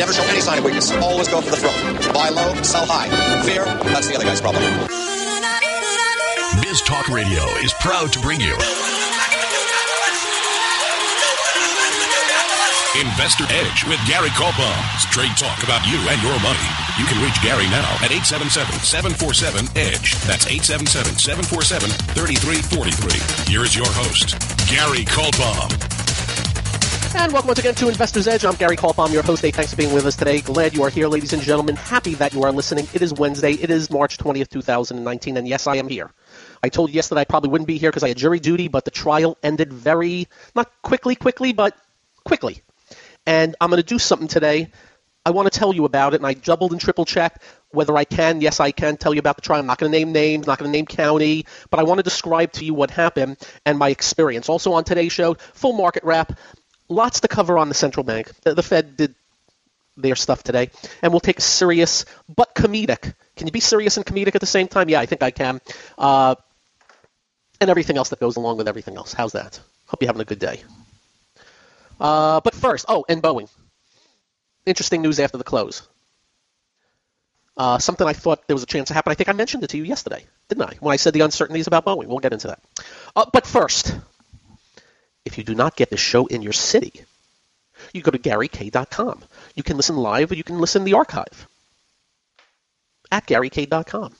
Never show any sign of weakness. Always go for the throat. Buy low, sell high. Fear, that's the other guy's problem. Biz Talk Radio is proud to bring you Investor Edge with Gary Kaltbaum. Straight talk about you and your money. You can reach Gary now at 877-747-EDGE. That's 877-747-3343. Here is your host, Gary Kaltbaum. And welcome once again to Investor's Edge. I'm Gary Kaltbaum, your host. Hey, thanks for being with us today. Glad you are here, ladies and gentlemen. Happy that you are listening. It is Wednesday. It is March 20th, 2019, and yes, I am here. I told you yesterday I probably wouldn't be here because I had jury duty, but the trial ended very, not quickly, quickly, but quickly. And I'm going to do something today. I want to tell you about it, and I doubled and triple checked whether I can. Yes, I can tell you about the trial. I'm not going to name names, not going to name county, but I want to describe to you what happened and my experience. Also on today's show, full market wrap lots to cover on the central bank. The, the, Fed did their stuff today, and we'll take a serious but comedic. Can you be serious and comedic at the same time? Yeah, I think I can. Uh, and everything else that goes along with everything else. How's that? Hope you're having a good day. Uh, but first, oh, and Boeing. Interesting news after the close. Uh, something I thought there was a chance to happen. I think I mentioned it to you yesterday, didn't I? When I said the uncertainties about Boeing. We'll get into that. Uh, but first, if you do not get the show in your city, you go to GaryK.com. You can listen live or you can listen the archive at GaryK.com.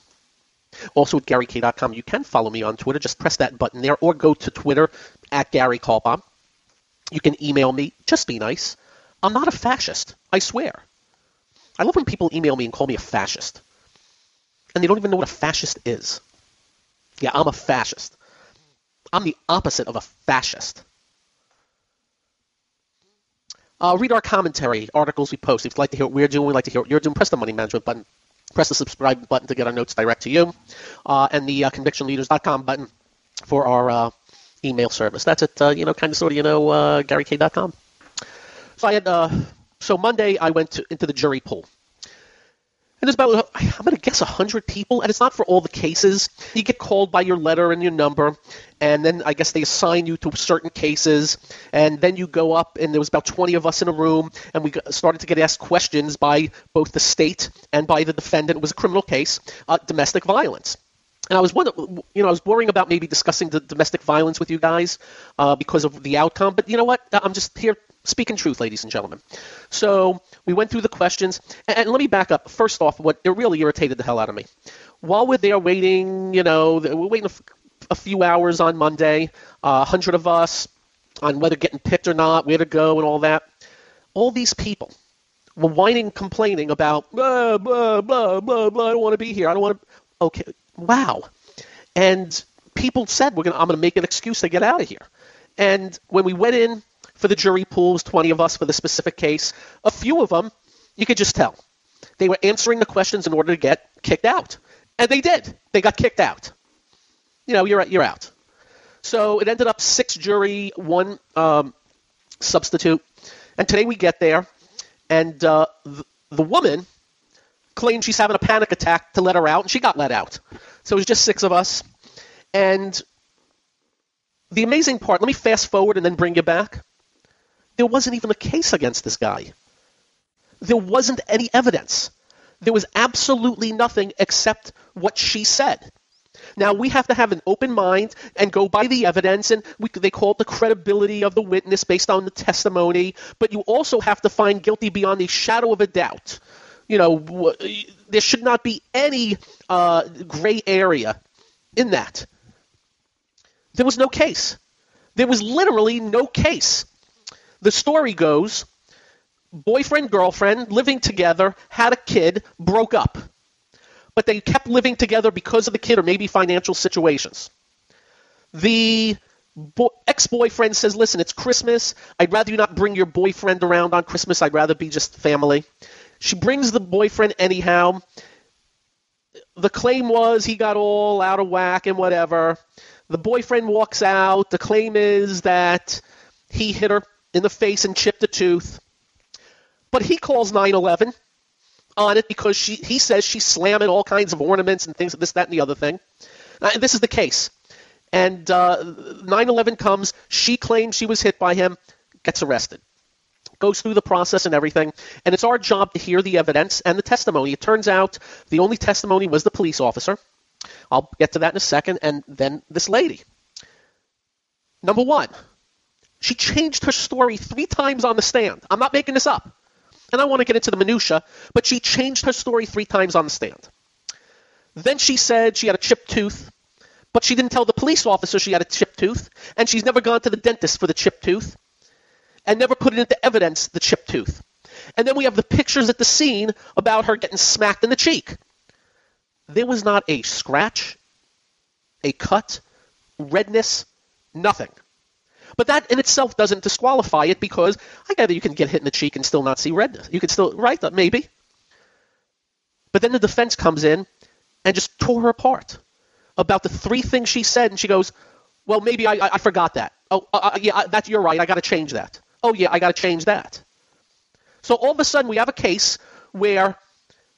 Also at GaryK.com, you can follow me on Twitter. Just press that button there or go to Twitter at Gary. You can email me. Just be nice. I'm not a fascist. I swear. I love when people email me and call me a fascist. And they don't even know what a fascist is. Yeah, I'm a fascist. I'm the opposite of a fascist. Uh, read our commentary, articles we post. If you'd like to hear what we're doing, we'd like to hear what you're doing, press the money management button. Press the subscribe button to get our notes direct to you. Uh, and the uh, convictionleaders.com button for our uh, email service. That's it, uh, you know, kind of sort of, you know, uh, GaryK.com. So I had, uh, so Monday I went to, into the jury pool. And there's about, I'm going to guess 100 people, and it's not for all the cases. You get called by your letter and your number, and then I guess they assign you to certain cases, and then you go up, and there was about 20 of us in a room, and we started to get asked questions by both the state and by the defendant. It was a criminal case, uh, domestic violence. And I was wondering, you know, I was worrying about maybe discussing the domestic violence with you guys uh, because of the outcome. But you know what? I'm just here speaking truth, ladies and gentlemen. So we went through the questions, and, and let me back up. First off, what it really irritated the hell out of me. While we're there waiting, you know, we're waiting a, few hours on Monday, a uh, hundred of us on whether getting picked or not, where to go, and all that. All these people were whining, complaining about blah blah blah blah blah. I don't want to be here. I don't want to. Okay, wow. And people said, we're gonna, I'm going to make an excuse to get out of here. And when we went in for the jury pools, 20 of us for the specific case, a few of them, you could just tell. They were answering the questions in order to get kicked out. And they did. They got kicked out. You know, you're, you're out. So it ended up six jury, one um, substitute. And today we get there, and uh, the, the woman claimed she's having a panic attack to let her out, and she got let out. So it was just six of us. And the amazing part, let me fast forward and then bring you back. There wasn't even a case against this guy. There wasn't any evidence. There was absolutely nothing except what she said. Now we have to have an open mind and go by the evidence, and we, they call it the credibility of the witness based on the testimony. But you also have to find guilty beyond the shadow of a doubt you know, there should not be any uh, gray area in that. There was no case. There was literally no case. The story goes boyfriend, girlfriend, living together, had a kid, broke up. But they kept living together because of the kid or maybe financial situations. The bo- ex boyfriend says, Listen, it's Christmas. I'd rather you not bring your boyfriend around on Christmas. I'd rather be just family. She brings the boyfriend anyhow. The claim was he got all out of whack and whatever. The boyfriend walks out. The claim is that he hit her in the face and chipped a tooth. But he calls 911 on it because she, he says she's slamming all kinds of ornaments and things, this, that, and the other thing. Uh, and this is the case. And uh, 911 comes. She claims she was hit by him, gets arrested. Goes through the process and everything, and it's our job to hear the evidence and the testimony. It turns out the only testimony was the police officer. I'll get to that in a second, and then this lady. Number one, she changed her story three times on the stand. I'm not making this up. And I want to get into the minutia, but she changed her story three times on the stand. Then she said she had a chipped tooth, but she didn't tell the police officer she had a chipped tooth, and she's never gone to the dentist for the chipped tooth, and never put it into evidence, the chipped tooth. And then we have the pictures at the scene about her getting smacked in the cheek. There was not a scratch, a cut, redness, nothing. But that in itself doesn't disqualify it because I gather you can get hit in the cheek and still not see redness. You can still, right? That maybe. But then the defense comes in and just tore her apart about the three things she said, and she goes, "Well, maybe I, I, forgot that. Oh, uh, uh yeah, that's you're right. I got to change that. Oh, yeah, I got to change that." So all of a sudden, we have a case where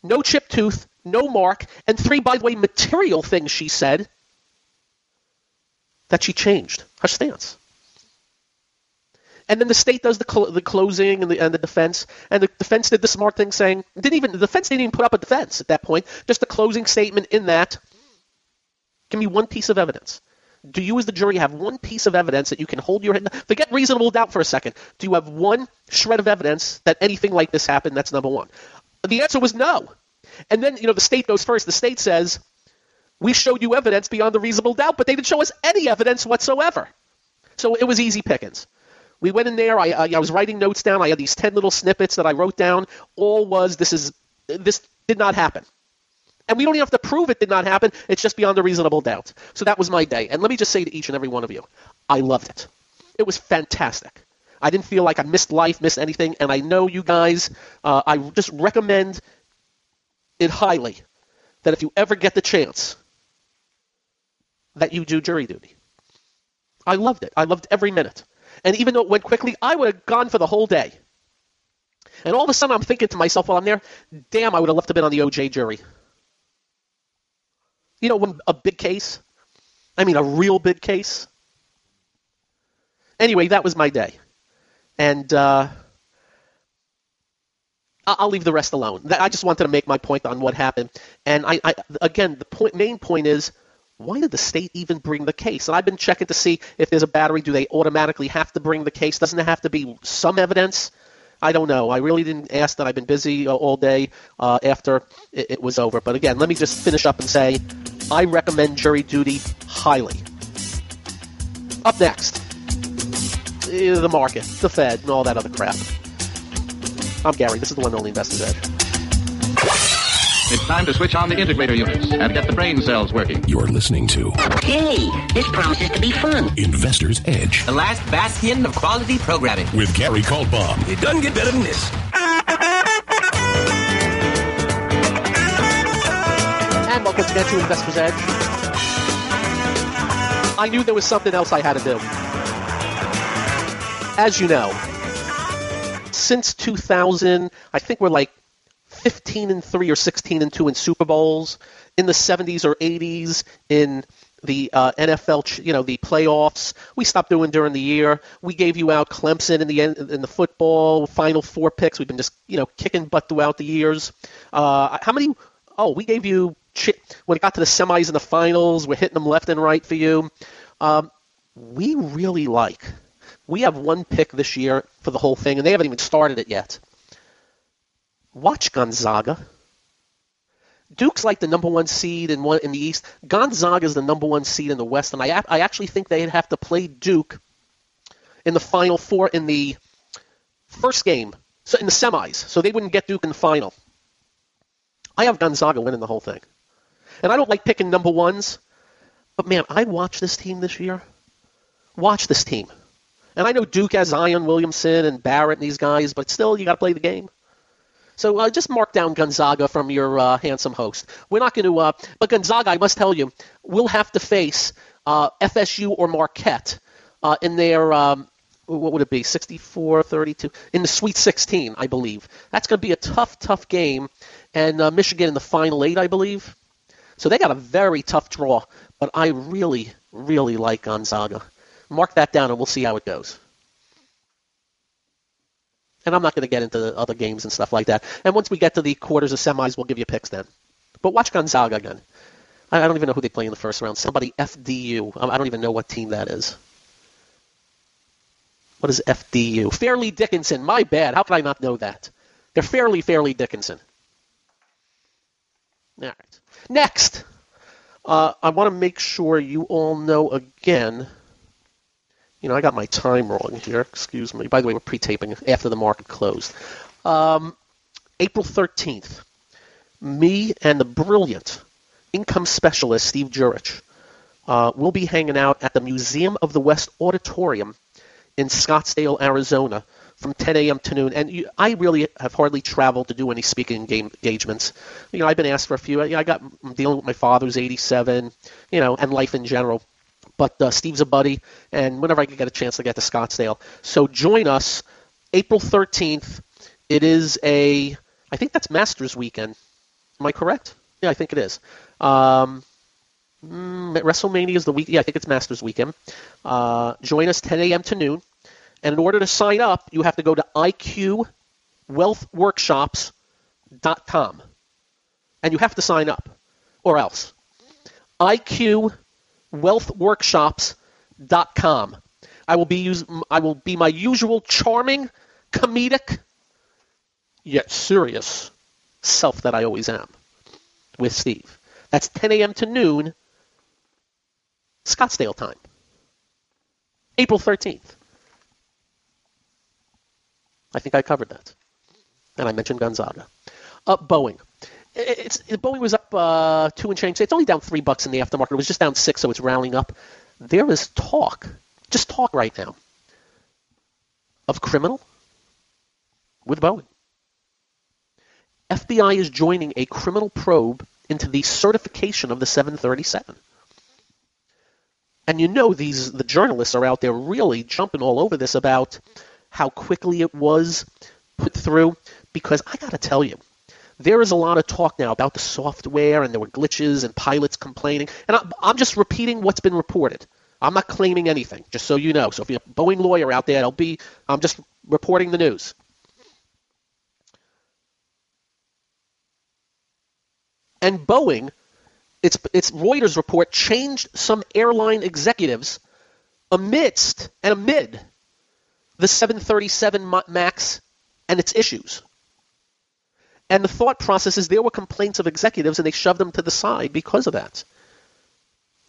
no chip tooth, no mark, and three, by the way, material things she said that she changed her stance. And then the state does the, cl- the closing and the, and the defense, and the defense did the smart thing, saying didn't even the defense didn't even put up a defense at that point, just a closing statement in that. Give me one piece of evidence. Do you, as the jury, have one piece of evidence that you can hold your head? Forget reasonable doubt for a second. Do you have one shred of evidence that anything like this happened? That's number one. The answer was no. And then, you know, the state goes first. The state says, we showed you evidence beyond the reasonable doubt, but they didn't show us any evidence whatsoever. So it was easy pickings. We went in there. I, I, I was writing notes down. I had these ten little snippets that I wrote down. All was this is this did not happen. And we don't even have to prove it did not happen. It's just beyond a reasonable doubt. So that was my day. And let me just say to each and every one of you, I loved it. It was fantastic. I didn't feel like I missed life, missed anything. And I know you guys, uh, I just recommend it highly that if you ever get the chance, that you do jury duty. I loved it. I loved every minute. And even though it went quickly, I would have gone for the whole day. And all of a sudden, I'm thinking to myself while I'm there, damn, I would have left a bit on the OJ jury. You know, a big case, I mean, a real big case. Anyway, that was my day. And uh, I'll leave the rest alone. I just wanted to make my point on what happened. And I, I again, the point, main point is why did the state even bring the case? And I've been checking to see if there's a battery. Do they automatically have to bring the case? Doesn't it have to be some evidence? I don't know. I really didn't ask that. I've been busy uh, all day uh, after it, it was over. But again, let me just finish up and say I recommend jury duty highly. Up next, eh, the market, the Fed, and all that other crap. I'm Gary. This is the one and only Investor's Edge. It's time to switch on the integrator units and get the brain cells working. You're listening to Hey, this promises to be fun. Investor's Edge The last bastion of quality programming. with Gary Kaltbaum. It doesn't get better than this. To to Investor's Edge. I knew there was something else I had to do. As you know, since 2000, I think we're like 15 and 3 or 16 and 2 in Super Bowls. In the 70s or 80s, in the uh, NFL, you know, the playoffs. We stopped doing during the year. We gave you out Clemson in the end, in the football Final Four picks. We've been just you know kicking butt throughout the years. Uh, how many? Oh, we gave you when it got to the semis and the finals. We're hitting them left and right for you. Um, we really like. We have one pick this year for the whole thing, and they haven't even started it yet. Watch Gonzaga. Duke's like the number one seed in one in the East. Gonzaga is the number one seed in the West, and I I actually think they'd have to play Duke in the Final Four in the first game, so in the semis, so they wouldn't get Duke in the final. I have Gonzaga winning the whole thing, and I don't like picking number ones, but man, I watch this team this year. Watch this team, and I know Duke has Zion Williamson and Barrett and these guys, but still, you got to play the game. So uh, just mark down Gonzaga from your uh, handsome host. We're not going to, uh, but Gonzaga, I must tell you, will have to face uh, FSU or Marquette uh, in their, um, what would it be, 64 32, in the Sweet 16, I believe. That's going to be a tough, tough game. And uh, Michigan in the Final Eight, I believe. So they got a very tough draw, but I really, really like Gonzaga. Mark that down and we'll see how it goes. And I'm not going to get into the other games and stuff like that. And once we get to the quarters or semis, we'll give you picks then. But watch Gonzaga again. I, don't even know who they play in the first round. Somebody FDU. I don't even know what team that is. What is FDU? Fairleigh Dickinson. My bad. How could I not know that? They're Fairleigh Fairleigh Dickinson. All right. Next, uh, I want to make sure you all know again. You know, I got my time wrong here. Excuse me. By the way, we're pre-taping after the market closed. Um, April 13th, me and the brilliant income specialist Steve Jurich uh, will be hanging out at the Museum of the West Auditorium in Scottsdale, Arizona, from 10 a.m. to noon. And you, I really have hardly traveled to do any speaking engagements. You know, I've been asked for a few. I got I'm dealing with my father who's 87, you know, and life in general. But uh, Steve's a buddy, and whenever I can get a chance to get to Scottsdale, so join us April 13th. It is a, I think that's Masters weekend. Am I correct? Yeah, I think it is. Um, mm, WrestleMania is the week. Yeah, I think it's Masters weekend. Uh, join us 10 a.m. to noon. And in order to sign up, you have to go to iqwealthworkshops.com. And you have to sign up, or else. iqwealthworkshops.com. I will be use, I will be my usual charming, comedic, yet serious self that I always am with Steve. That's 10 a.m. to noon, Scottsdale time. April 13th. I think I covered that. And I mentioned Gonzaga. Uh, Boeing. It's, Boeing was up uh, two and change. It's only down three bucks in the aftermarket. It was just down six, so it's rounding up. There is talk, just talk right now, of criminal with Boeing. FBI is joining a criminal probe into the certification of the 737. And you know these the journalists are out there really jumping all over this about how quickly it was put through because I got to tell you there is a lot of talk now about the software and there were glitches and pilots complaining and I'm just repeating what's been reported. I'm not claiming anything, just so you know. So if you're a Boeing lawyer out there, I'll be I'm just reporting the news. And Boeing, its, its Reuters report changed some airline executives amidst and amid the 737 MAX and its issues. And the thought process is there were complaints of executives and they shoved them to the side because of that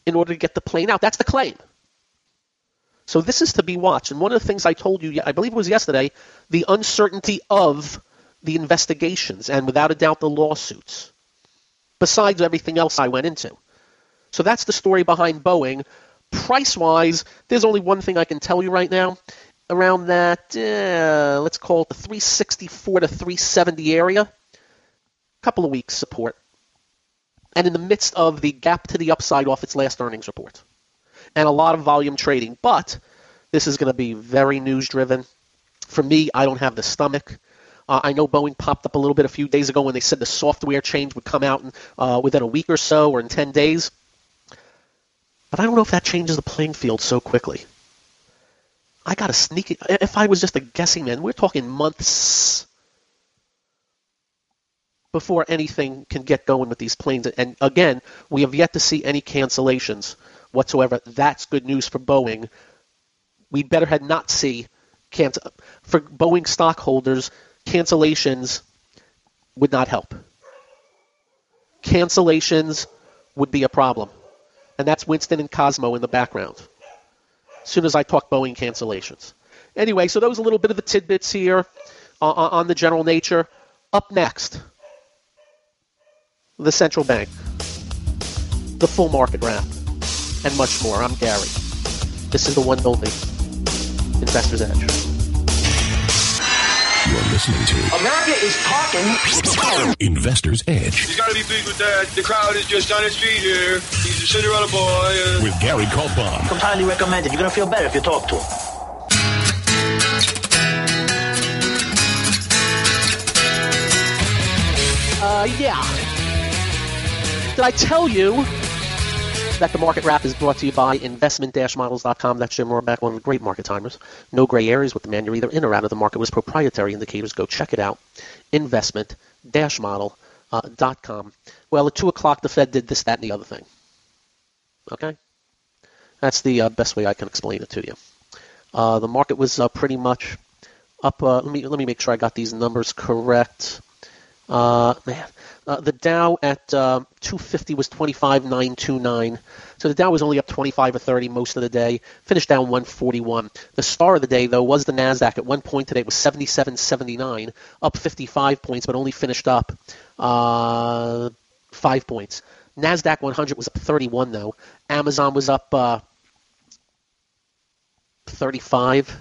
in order to get the plane out. That's the claim. So this is to be watched. And one of the things I told you, I believe it was yesterday, the uncertainty of the investigations and without a doubt the lawsuits besides everything else I went into. So that's the story behind Boeing. Price wise, there's only one thing I can tell you right now. Around that, uh, let's call it the 364 to 370 area, a couple of weeks support. And in the midst of the gap to the upside off its last earnings report. And a lot of volume trading. But this is going to be very news driven. For me, I don't have the stomach uh, I know Boeing popped up a little bit a few days ago when they said the software change would come out in, uh, within a week or so or in 10 days. But I don't know if that changes the playing field so quickly. I got a sneaky. If I was just a guessing man, we're talking months before anything can get going with these planes. And again, we have yet to see any cancellations whatsoever. That's good news for Boeing. We better had not see cancel for Boeing stockholders cancellations would not help. Cancellations would be a problem. And that's Winston and Cosmo in the background. As soon as I talk Boeing cancellations. Anyway, so those a little bit of the tidbits here uh, on the general nature. Up next, the central bank, the full market wrap, and much more. I'm Gary. This is the one only Investor's Edge. You're listening to America is talking. Investor's Edge He's gotta be pleased with that. The crowd is just on his feet here. He's a Cinderella boy. Uh, with Gary Kaltbaum. I'm highly recommended. You're gonna feel better if you talk to him. Uh, yeah. Did I tell you that the market wrap is brought to you by investment-models.com. That's Jim Rohrbach, one of the great market timers. No gray areas with the man. You're either in or out of the market with proprietary indicators. Go check it out. Investment-model.com. Well, at 2 o'clock, the Fed did this, that, and the other thing. Okay? That's the uh, best way I can explain it to you. Uh, the market was uh, pretty much up. Uh, let me let me make sure I got these numbers correct. Uh, man, uh, the Dow at 250 was 25,929. So the Dow was only up 25 or 30 most of the day. Finished down 141. The star of the day though was the Nasdaq. At one point today it was 77.79, up 55 points, but only finished up five points. Nasdaq 100 was up 31 though. Amazon was up 35.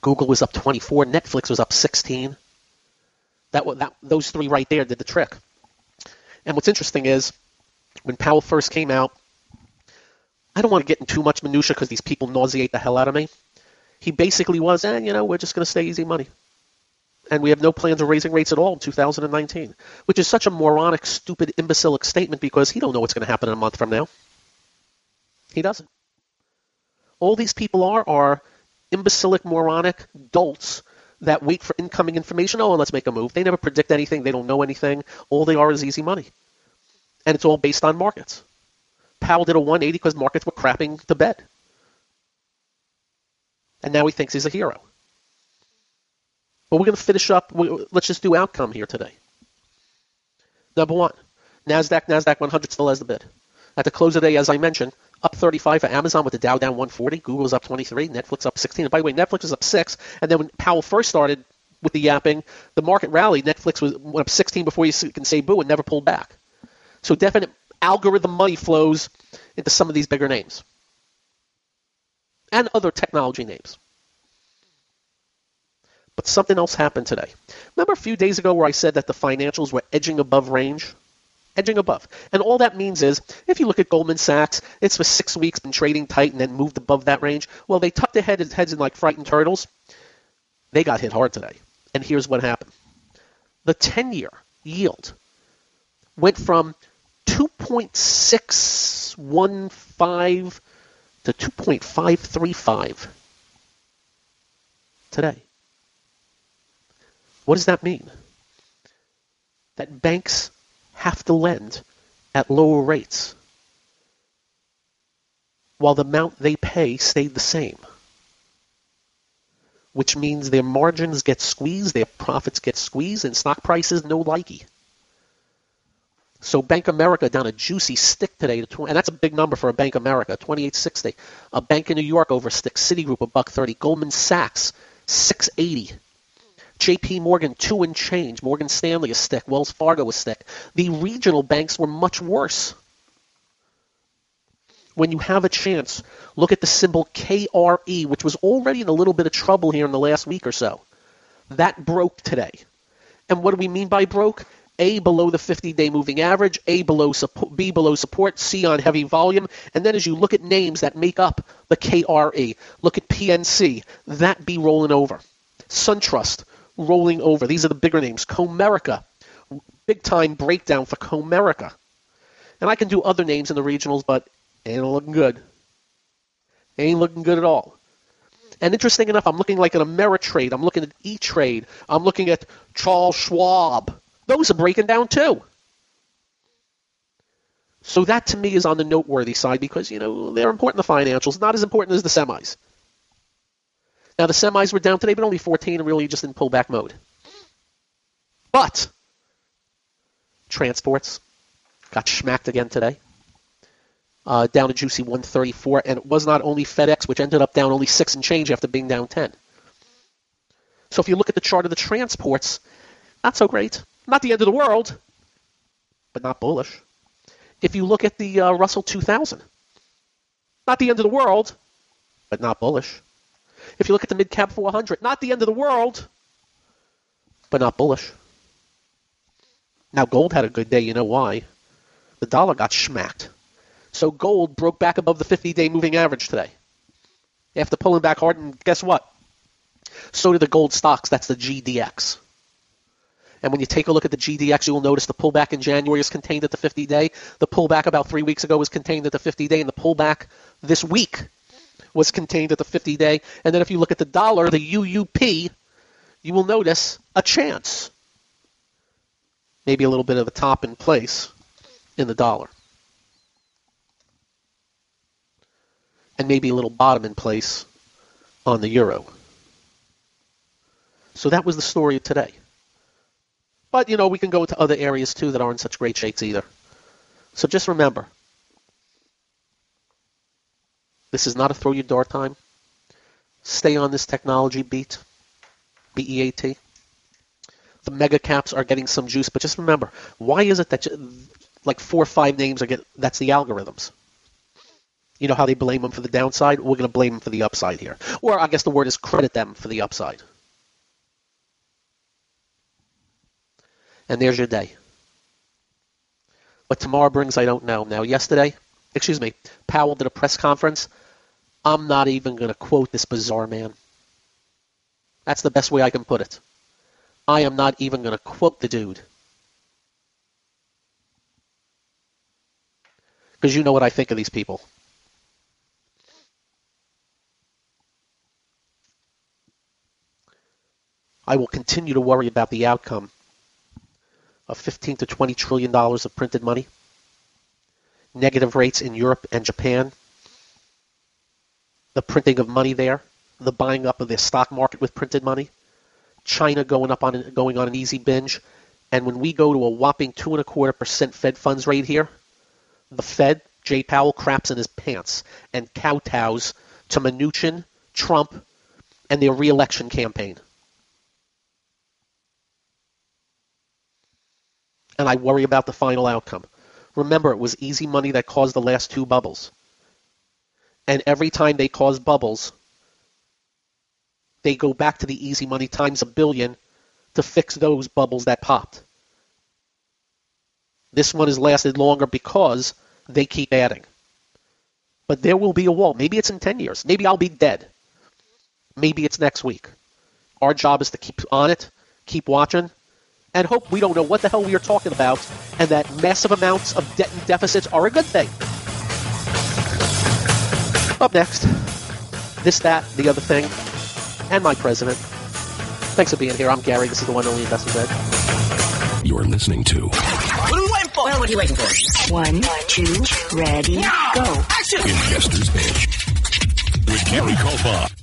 Google was up 24. Netflix was up 16. That, that those three right there did the trick. And what's interesting is when Powell first came out, I don't want to get in too much minutia because these people nauseate the hell out of me. He basically was, and eh, you know, we're just going to stay easy money. And we have no plans of raising rates at all in 2019, which is such a moronic, stupid, imbecilic statement because he don't know what's going to happen in a month from now. He doesn't. All these people are are imbecilic, moronic dolts that wait for incoming information. Oh, let's make a move. They never predict anything. They don't know anything. All they are is easy money. And it's all based on markets. Powell did a 180 because markets were crapping to bed. And now he thinks he's a hero. But we're going to finish up. Let's just do outcome here today. Number one, NASDAQ, NASDAQ 100 still has the bid. At the close of the day, as I mentioned, up 35 for Amazon with the Dow down 140. Google's up 23. Netflix up 16. And by the way, Netflix is up 6. And then when Powell first started with the yapping, the market rallied. Netflix was, went up 16 before you can say boo and never pulled back. So definite algorithm money flows into some of these bigger names and other technology names. But something else happened today. Remember a few days ago where I said that the financials were edging above range? Edging above. And all that means is, if you look at Goldman Sachs, it's for six weeks been trading tight and then moved above that range. Well, they tucked their heads, heads in like frightened turtles. They got hit hard today. And here's what happened. The 10-year yield went from 2.615 to 2.535 today. What does that mean? That banks have to lend at lower rates while the amount they pay stayed the same. Which means their margins get squeezed, their profits get squeezed, and stock prices no likey. So Bank America down a juicy stick today, and that's a big number for a Bank America, 28.60. A Bank in New York over a stick, Citigroup a buck 30, Goldman Sachs 680. JP Morgan, two and change. Morgan Stanley, a stick. Wells Fargo, a stick. The regional banks were much worse. When you have a chance, look at the symbol KRE, which was already in a little bit of trouble here in the last week or so. That broke today. And what do we mean by broke? A below the 50-day moving average, A below support, B below support, C on heavy volume, and then as you look at names that make up the KRE, look at PNC, that be rolling over. SunTrust, rolling over. These are the bigger names. Comerica, big time breakdown for Comerica. And I can do other names in the regionals, but ain't looking good. Ain't looking good at all. And interesting enough, I'm looking like an Ameritrade. I'm looking at E-Trade. I'm looking at Charles Schwab. Those are breaking down too. So that to me is on the noteworthy side because, you know, they're important, the financials, not as important as the semis. Now the semis were down today, but only 14 and really just in pullback mode. But transports got smacked again today. Uh, down a juicy 134, and it was not only FedEx, which ended up down only six and change after being down 10. So if you look at the chart of the transports, not so great. Not the end of the world, but not bullish. If you look at the uh, Russell 2000, not the end of the world, but not bullish. If you look at the mid cap 400, not the end of the world, but not bullish. Now, gold had a good day. You know why? The dollar got smacked. So gold broke back above the 50 day moving average today. After pulling back hard, and guess what? So did the gold stocks. That's the GDX. And when you take a look at the GDX, you will notice the pullback in January is contained at the 50 day. The pullback about three weeks ago was contained at the 50 day, and the pullback this week was contained at the 50 day. And then if you look at the dollar, the UUP, you will notice a chance. Maybe a little bit of a top in place in the dollar. And maybe a little bottom in place on the euro. So that was the story of today. But, you know, we can go into other areas too that aren't such great shakes either. So just remember this is not a throw your dart time. Stay on this technology beat, B E A T. The mega caps are getting some juice, but just remember why is it that like four or five names are getting that's the algorithms? You know how they blame them for the downside? We're going to blame them for the upside here. Or I guess the word is credit them for the upside. And there's your day. What tomorrow brings, I don't know. Now, yesterday, excuse me, Powell did a press conference. I'm not even going to quote this bizarre man. That's the best way I can put it. I am not even going to quote the dude. Because you know what I think of these people. I will continue to worry about the outcome of 15 to 20 trillion dollars of printed money, negative rates in Europe and Japan, the printing of money there, the buying up of the stock market with printed money, China going up on going on an easy binge, and when we go to a whopping two and a quarter percent Fed funds rate here, the Fed, Jay Powell, craps in his pants and kowtows to Mnuchin, Trump, and their reelection campaign. And I worry about the final outcome. Remember, it was easy money that caused the last two bubbles. And every time they cause bubbles, they go back to the easy money times a billion to fix those bubbles that popped. This one has lasted longer because they keep adding. But there will be a wall. Maybe it's in 10 years. Maybe I'll be dead. Maybe it's next week. Our job is to keep on it, keep watching, and hope we don't know what the hell we are talking about and that massive amounts of debt and deficits are a good thing. Up next, this, that, the other thing, and my president. Thanks for being here. I'm Gary. This is the one only Investors Edge. You're listening to What are we waiting for? Well, what are you waiting for? One, two, ready, go. Action! Investors Edge with Gary Kaltbaum.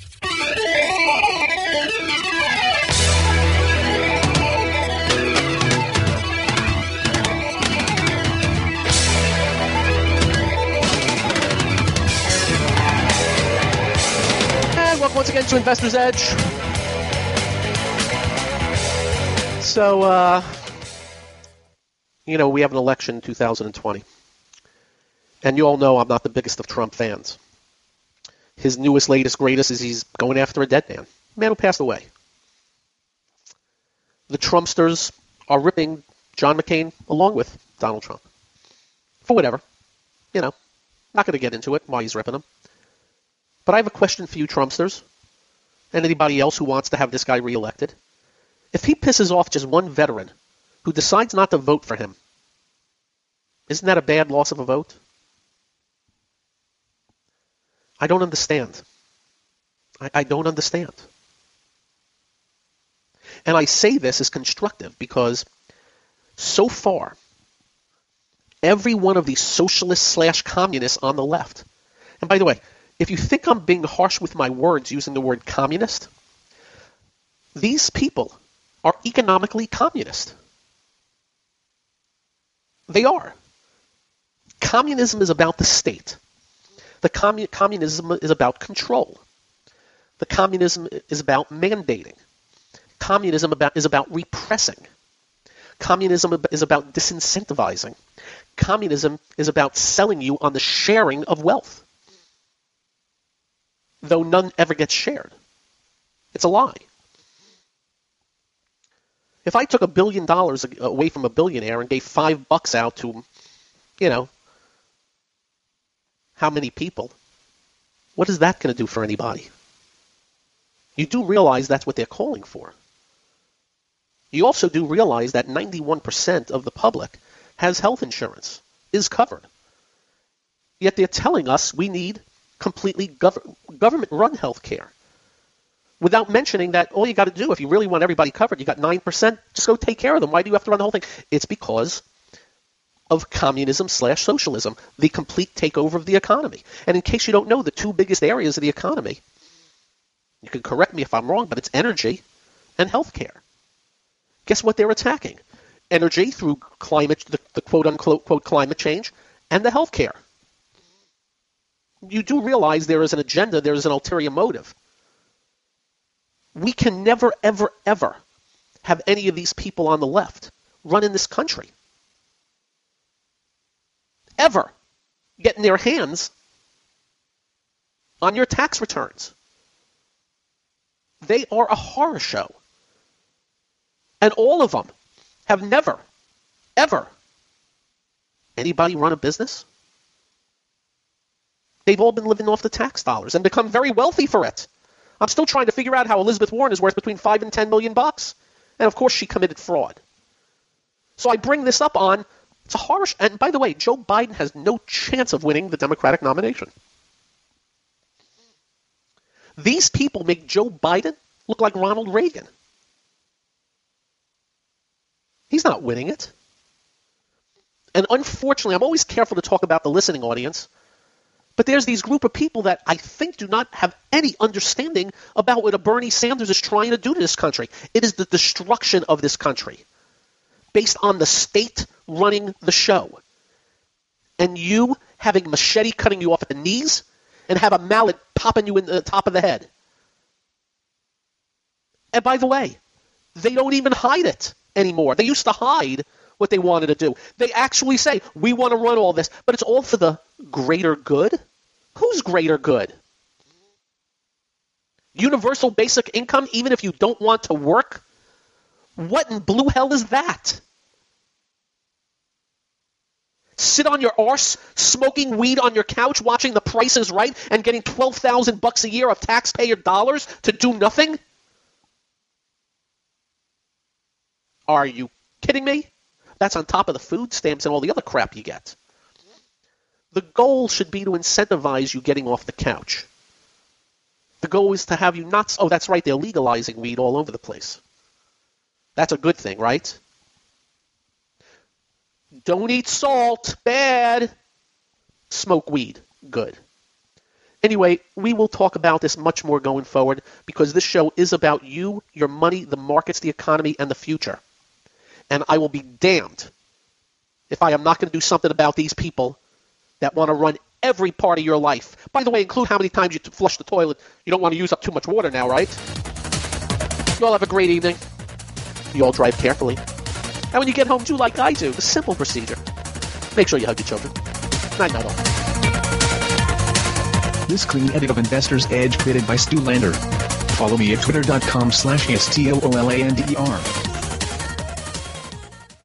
Once again to Investors Edge. So, uh, you know, we have an election in 2020. And you all know I'm not the biggest of Trump fans. His newest, latest, greatest is he's going after a dead man, a man who passed away. The Trumpsters are ripping John McCain along with Donald Trump. For whatever. You know, not going to get into it why he's ripping him. But I have a question for you, Trumpsters, and anybody else who wants to have this guy reelected. If he pisses off just one veteran who decides not to vote for him, isn't that a bad loss of a vote? I don't understand. I, I don't understand. And I say this as constructive because so far, every one of these socialists slash communists on the left, and by the way, if you think I'm being harsh with my words using the word communist, these people are economically communist. They are. Communism is about the state. The commun- communism is about control. The communism is about mandating. Communism about, is about repressing. Communism is about disincentivizing. Communism is about selling you on the sharing of wealth though none ever gets shared. It's a lie. If I took a billion dollars away from a billionaire and gave five bucks out to, you know, how many people, what is that going to do for anybody? You do realize that's what they're calling for. You also do realize that 91% of the public has health insurance, is covered. Yet they're telling us we need completely gov- government run health care. Without mentioning that all you got to do, if you really want everybody covered, you got 9%, just go take care of them. Why do you have to run the whole thing? It's because of communism slash socialism, the complete takeover of the economy. And in case you don't know, the two biggest areas of the economy, you can correct me if I'm wrong, but it's energy and healthcare. Guess what they're attacking? Energy through climate, the, the quote unquote quote climate change, and the healthcare. You do realize there is an agenda, there is an ulterior motive. We can never, ever, ever have any of these people on the left run in this country ever getting their hands on your tax returns. They are a horror show. And all of them have never, ever, anybody run a business? They've all been living off the tax dollars and become very wealthy for it. I'm still trying to figure out how Elizabeth Warren is worth between five and ten million bucks. And of course, she committed fraud. So I bring this up on it's a harsh. And by the way, Joe Biden has no chance of winning the Democratic nomination. These people make Joe Biden look like Ronald Reagan. He's not winning it. And unfortunately, I'm always careful to talk about the listening audience, but there's these group of people that I think do not have any understanding about what a Bernie Sanders is trying to do to this country. It is the destruction of this country based on the state running the show. And you having machete cutting you off at the knees and have a mallet popping you in the top of the head. And by the way, they don't even hide it anymore. They used to hide what they wanted to do. They actually say, we want to run all this, but it's all for the greater good? Who's greater good? Universal basic income, even if you don't want to work? What in blue hell is that? Sit on your arse, smoking weed on your couch, watching The Price is Right, and getting twelve thousand bucks a year of taxpayer dollars to do nothing? Are you kidding me? That's on top of the food stamps and all the other crap you get. The goal should be to incentivize you getting off the couch. The goal is to have you not. Oh, that's right, they're legalizing weed all over the place. That's a good thing, right? Don't eat salt, bad. Smoke weed, good. Anyway, we will talk about this much more going forward because this show is about you, your money, the markets, the economy, and the future. And I will be damned if I am not going to do something about these people that want to run every part of your life. By the way, include how many times you flush the toilet. You don't want to use up too much water now, right? You all have a great evening. You all drive carefully. And when you get home, do like I do, the simple procedure. Make sure you hug your children. Night, night all. This clean edit of Investor's Edge created by Stoolander. Follow me at twitter.com slash S-T-O-O-L-A-N-D-E-R.